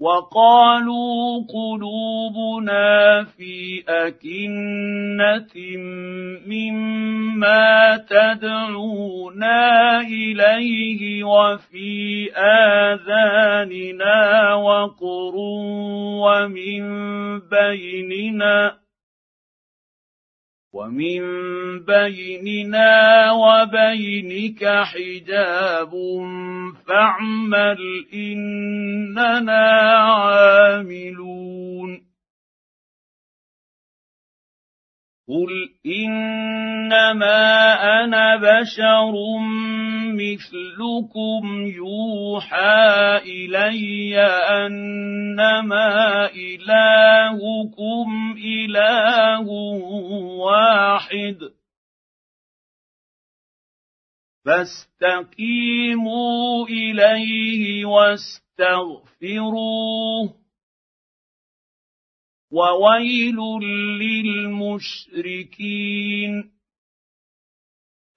وقالوا قلوبنا في أكنة مما تدعونا إليه وفي آذاننا وقر ومن بيننا ومن بيننا وبينك حجاب فاعمل إننا عاملون. قل إنما أنا بشر مثلكم يوحى إلي أنما إلهكم إله واحد. فاستقيموا إليه واستغفروه. وويل للمشركين.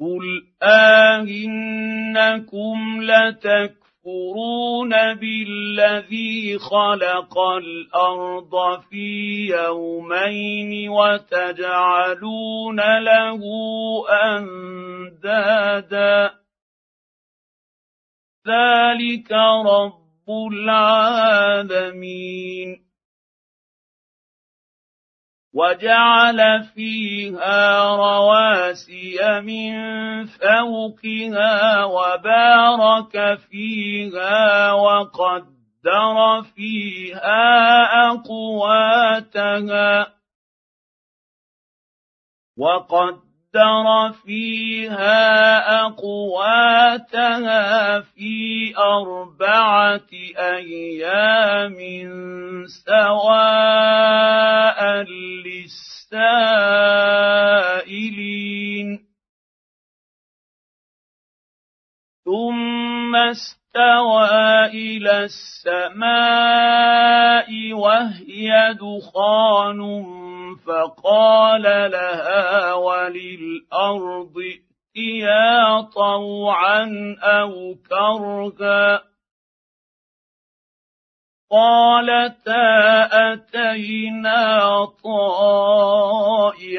قل آهنكم لتكفرون بالذي خلق الأرض في يومين وتجعلون له أندادا ذلك رب العالمين وجعل فيها رواسي من فوقها وبارك فيها وقدر فيها أقواتها وقدر فيها اقواتها في اربعه أيام سواء للسائلين ثم استوى إلى السماء وهي دخان فقال لها وللأرض ائتيا طوعا أو كرها قالتا أتينا طائعين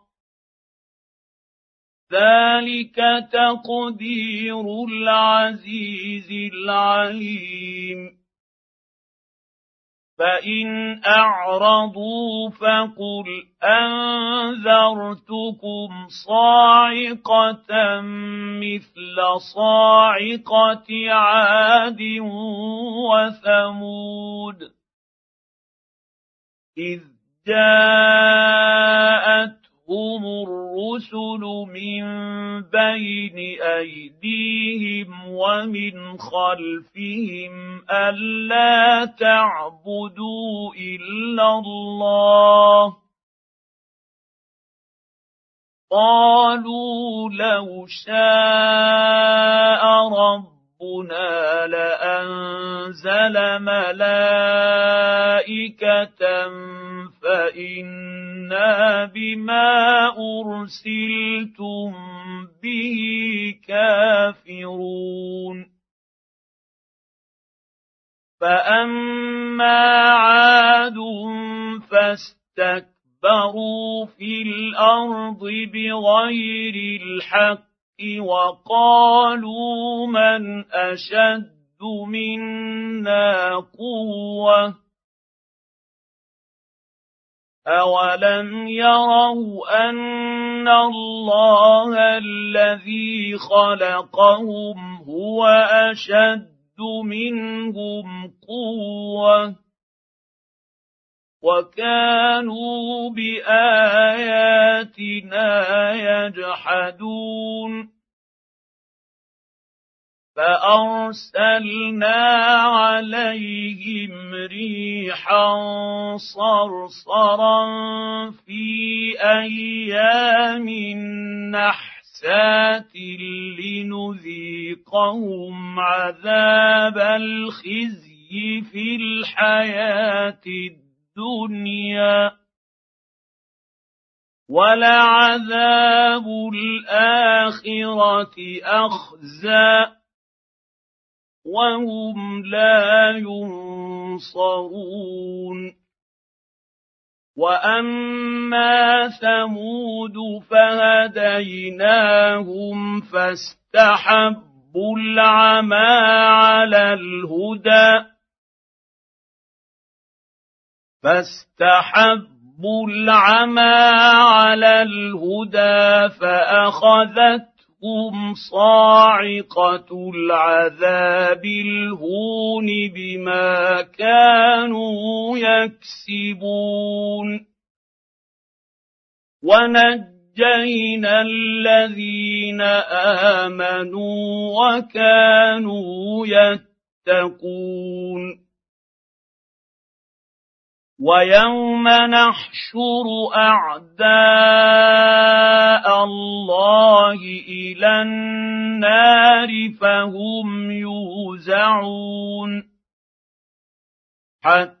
ذلك تقدير العزيز العليم. فإن أعرضوا فقل أنذرتكم صاعقة مثل صاعقة عاد وثمود. إذ جاءت جاءتهم الرسل من بين ايديهم ومن خلفهم الا تعبدوا الا الله قالوا لو شاء ربنا لانزل ملائكه فانا بما ارسلتم به كافرون فاما عاد فاستكبروا اسْتَكْبَرُوا فِي الْأَرْضِ بِغَيْرِ الْحَقِّ وَقَالُوا مَنْ أَشَدُّ مِنَّا قُوَّةً أَوَلَمْ يَرَوْا أَنَّ اللَّهَ الَّذِي خَلَقَهُمْ هُوَ أَشَدُّ مِنْهُمْ قُوَّةً وكانوا باياتنا يجحدون فأرسلنا عليهم ريحا صرصرا في أيام نحسات لنذيقهم عذاب الخزي في الحياة الدنيا ولعذاب الآخرة أخزى وهم لا ينصرون. وأما ثمود فهديناهم فاستحبوا العمى على الهدى. فاستحبوا العمى على الهدى فاخذتهم صاعقة العذاب الهون بما كانوا يكسبون. ونجينا الذين امنوا وكانوا يتقون. ويوم نحشر اعداء الله إلى النار فهم يوزعون حتى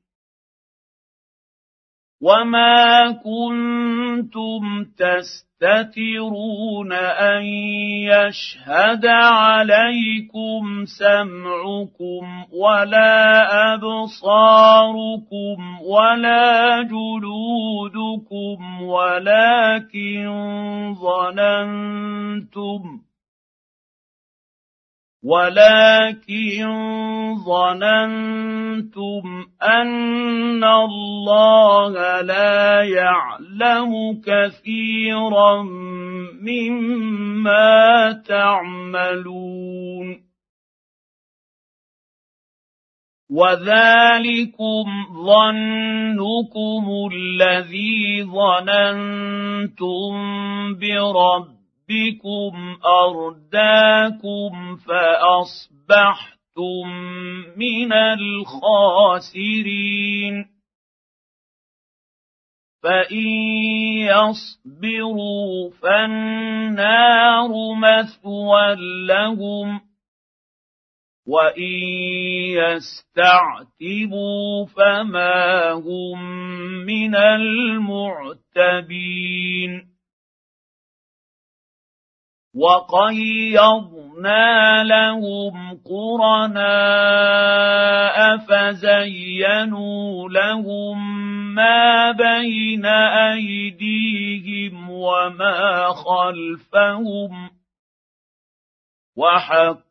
وما كنتم تستترون ان يشهد عليكم سمعكم ولا ابصاركم ولا جلودكم ولكن ظننتم ولكن ظننتم ان الله لا يعلم كثيرا مما تعملون وذلكم ظنكم الذي ظننتم بربكم ربكم أرداكم فأصبحتم من الخاسرين. فإن يصبروا فالنار مثوى لهم وإن يستعتبوا فما هم من المعتبين. وقيضنا لهم قرناء فزينوا لهم ما بين أيديهم وما خلفهم وحق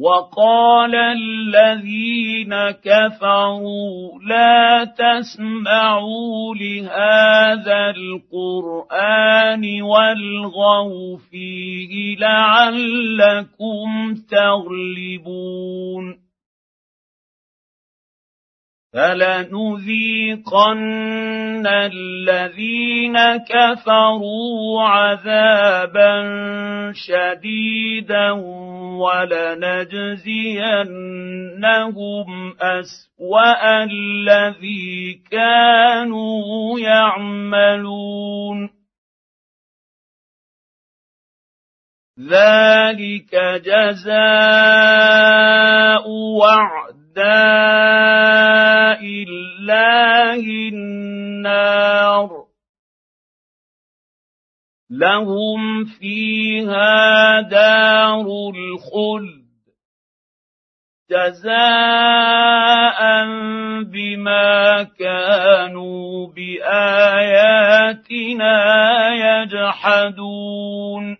وقال الذين كفروا لا تسمعوا لهذا القرآن والغوا فيه لعلكم تغلبون فلنذيقن الذين كفروا عذابا شديدا ولنجزينهم اسوا الذي كانوا يعملون ذلك جزاء وعد الله النار لهم فيها دار الخلد جزاء بما كانوا باياتنا يجحدون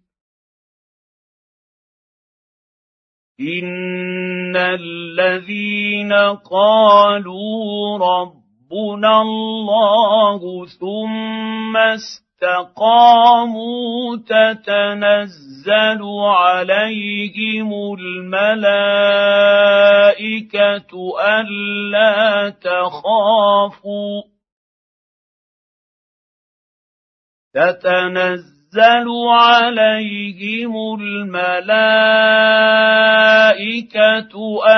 ان الذين قالوا ربنا الله ثم استقاموا تتنزل عليهم الملائكه الا تخافوا تتنزل تنزل عليهم الملائكة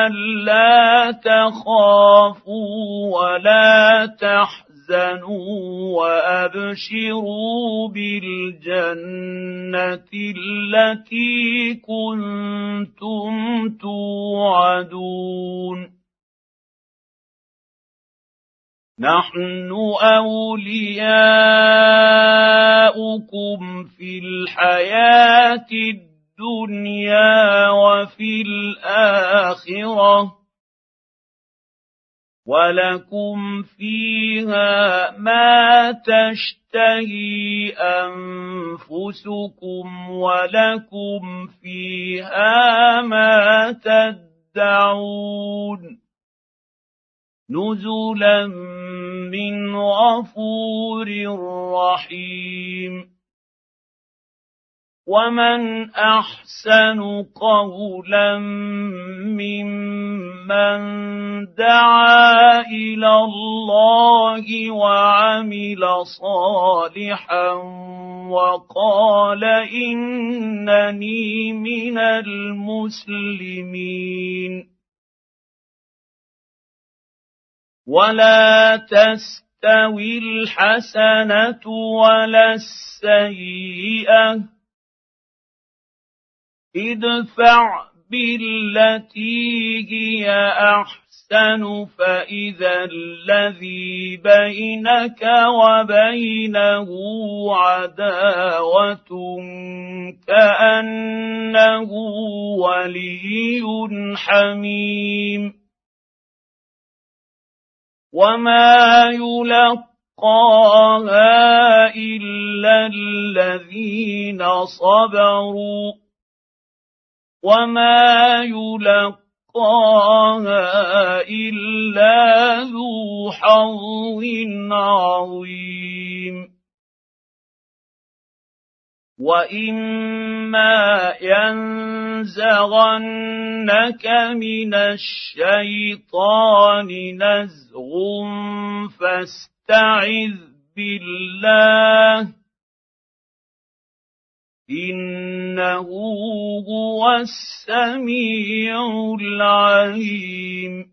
ألا تخافوا ولا تحزنوا وأبشروا بالجنة التي كنتم توعدون نحن أولياؤكم في الحياة الدنيا وفي الآخرة. ولكم فيها ما تشتهي أنفسكم ولكم فيها ما تدعون. نزلا من غفور رحيم. ومن أحسن قولا ممن دعا إلى الله وعمل صالحا وقال إنني من المسلمين. ولا تستوي الحسنه ولا السيئه ادفع بالتي هي احسن فاذا الذي بينك وبينه عداوه كانه ولي حميم وما يلقاها الا الذين صبروا وما يلقاها الا ذو حظ عظيم واما ينزغنك من الشيطان نزغ فاستعذ بالله انه هو السميع العليم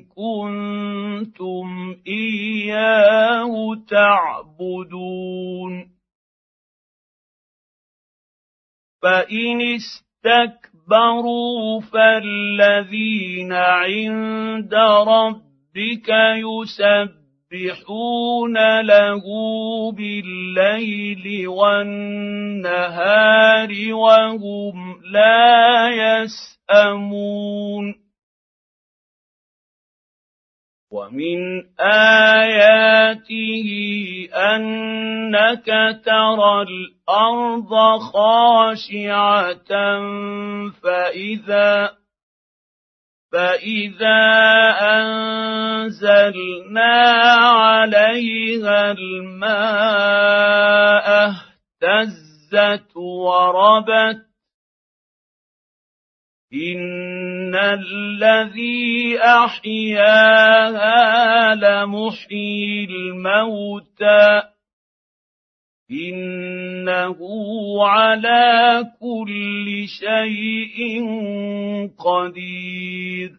كنتم إياه تعبدون. فإن استكبروا فالذين عند ربك يسبحون له بالليل والنهار وهم لا يسأمون. ومن آياته أنك ترى الأرض خاشعة فإذا فإذا أنزلنا عليها الماء اهتزت وربت ان الذي احياها لمحيي الموتى انه على كل شيء قدير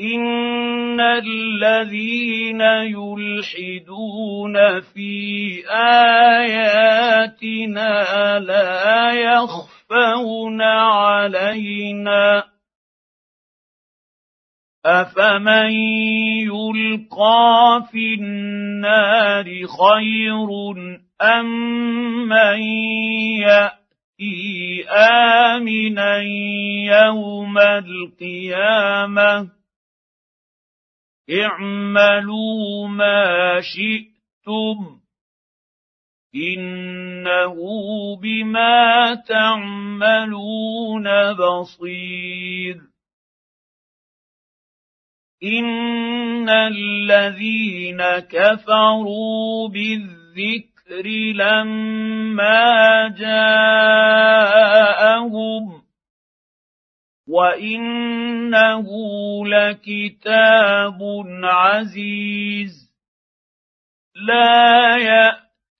ان الذين يلحدون في اياتنا لا يخفون علينا. افمن يلقى في النار خير ام من ياتي امنا يوم القيامه اعملوا ما شئتم انه بما تعملون بصير ان الذين كفروا بالذكر لما جاءهم وانه لكتاب عزيز لا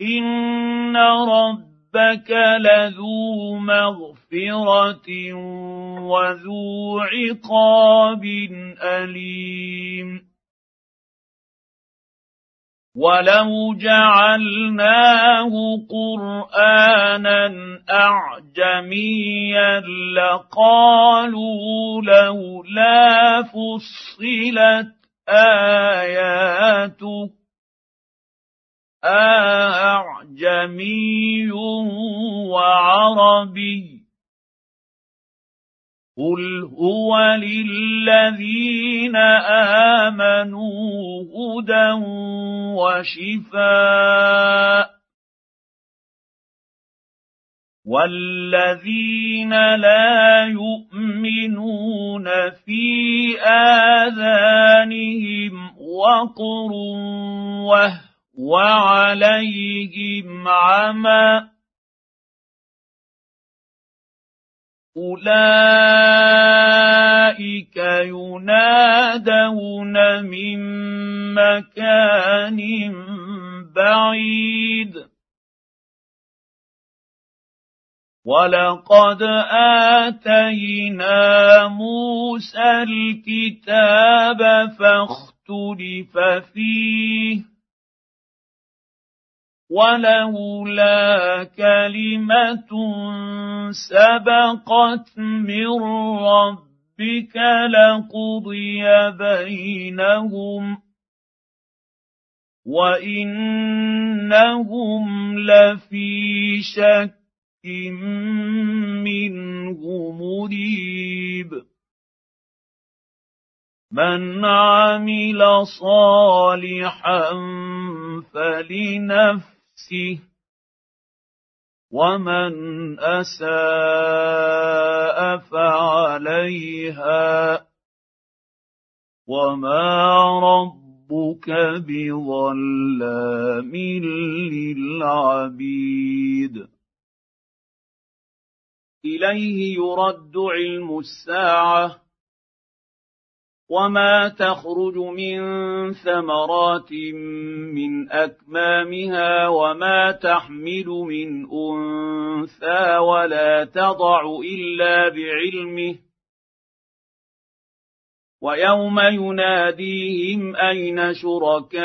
ان ربك لذو مغفره وذو عقاب اليم ولو جعلناه قرانا اعجميا لقالوا لولا فصلت اياته أعجمي وعربي. قل هو للذين آمنوا هدى وشفاء. والذين لا يؤمنون في آذانهم وقر وهو عليهم عمى أولئك ينادون من مكان بعيد. ولقد آتينا موسى الكتاب فاختلف فيه. ولولا كلمة سبقت من ربك لقضي بينهم وإنهم لفي شك منه مريب. من عمل صالحا فلنفسه ومن أساء فعليها وما ربك بظلام للعبيد. إليه يرد علم الساعة وما تخرج من ثمرات من اكمامها وما تحمل من انثى ولا تضع الا بعلمه ويوم يناديهم اين شركائي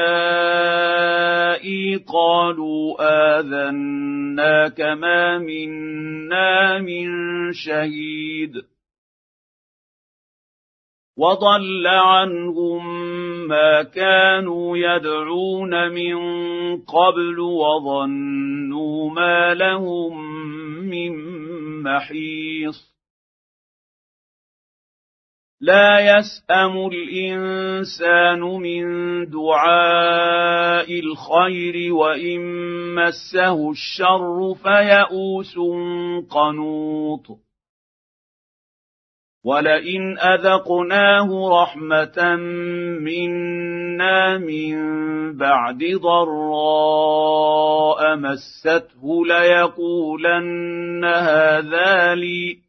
قالوا اذناك ما منا من شهيد وضل عنهم ما كانوا يدعون من قبل وظنوا ما لهم من محيص. لا يسأم الإنسان من دعاء الخير وإن مسه الشر فيئوس قنوط. ولئن اذقناه رحمه منا من بعد ضراء مسته ليقولن هذا لي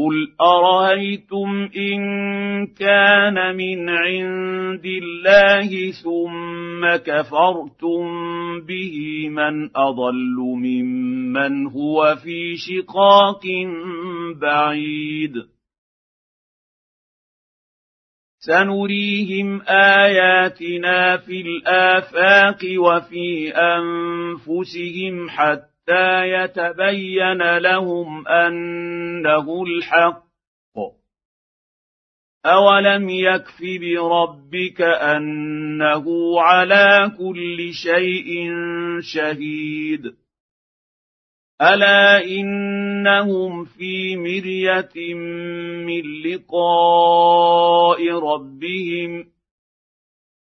قل ارايتم ان كان من عند الله ثم كفرتم به من اضل ممن هو في شقاق بعيد سنريهم اياتنا في الافاق وفي انفسهم حتى حتى يتبين لهم انه الحق. اولم يكف بربك انه على كل شيء شهيد. الا انهم في مريه من لقاء ربهم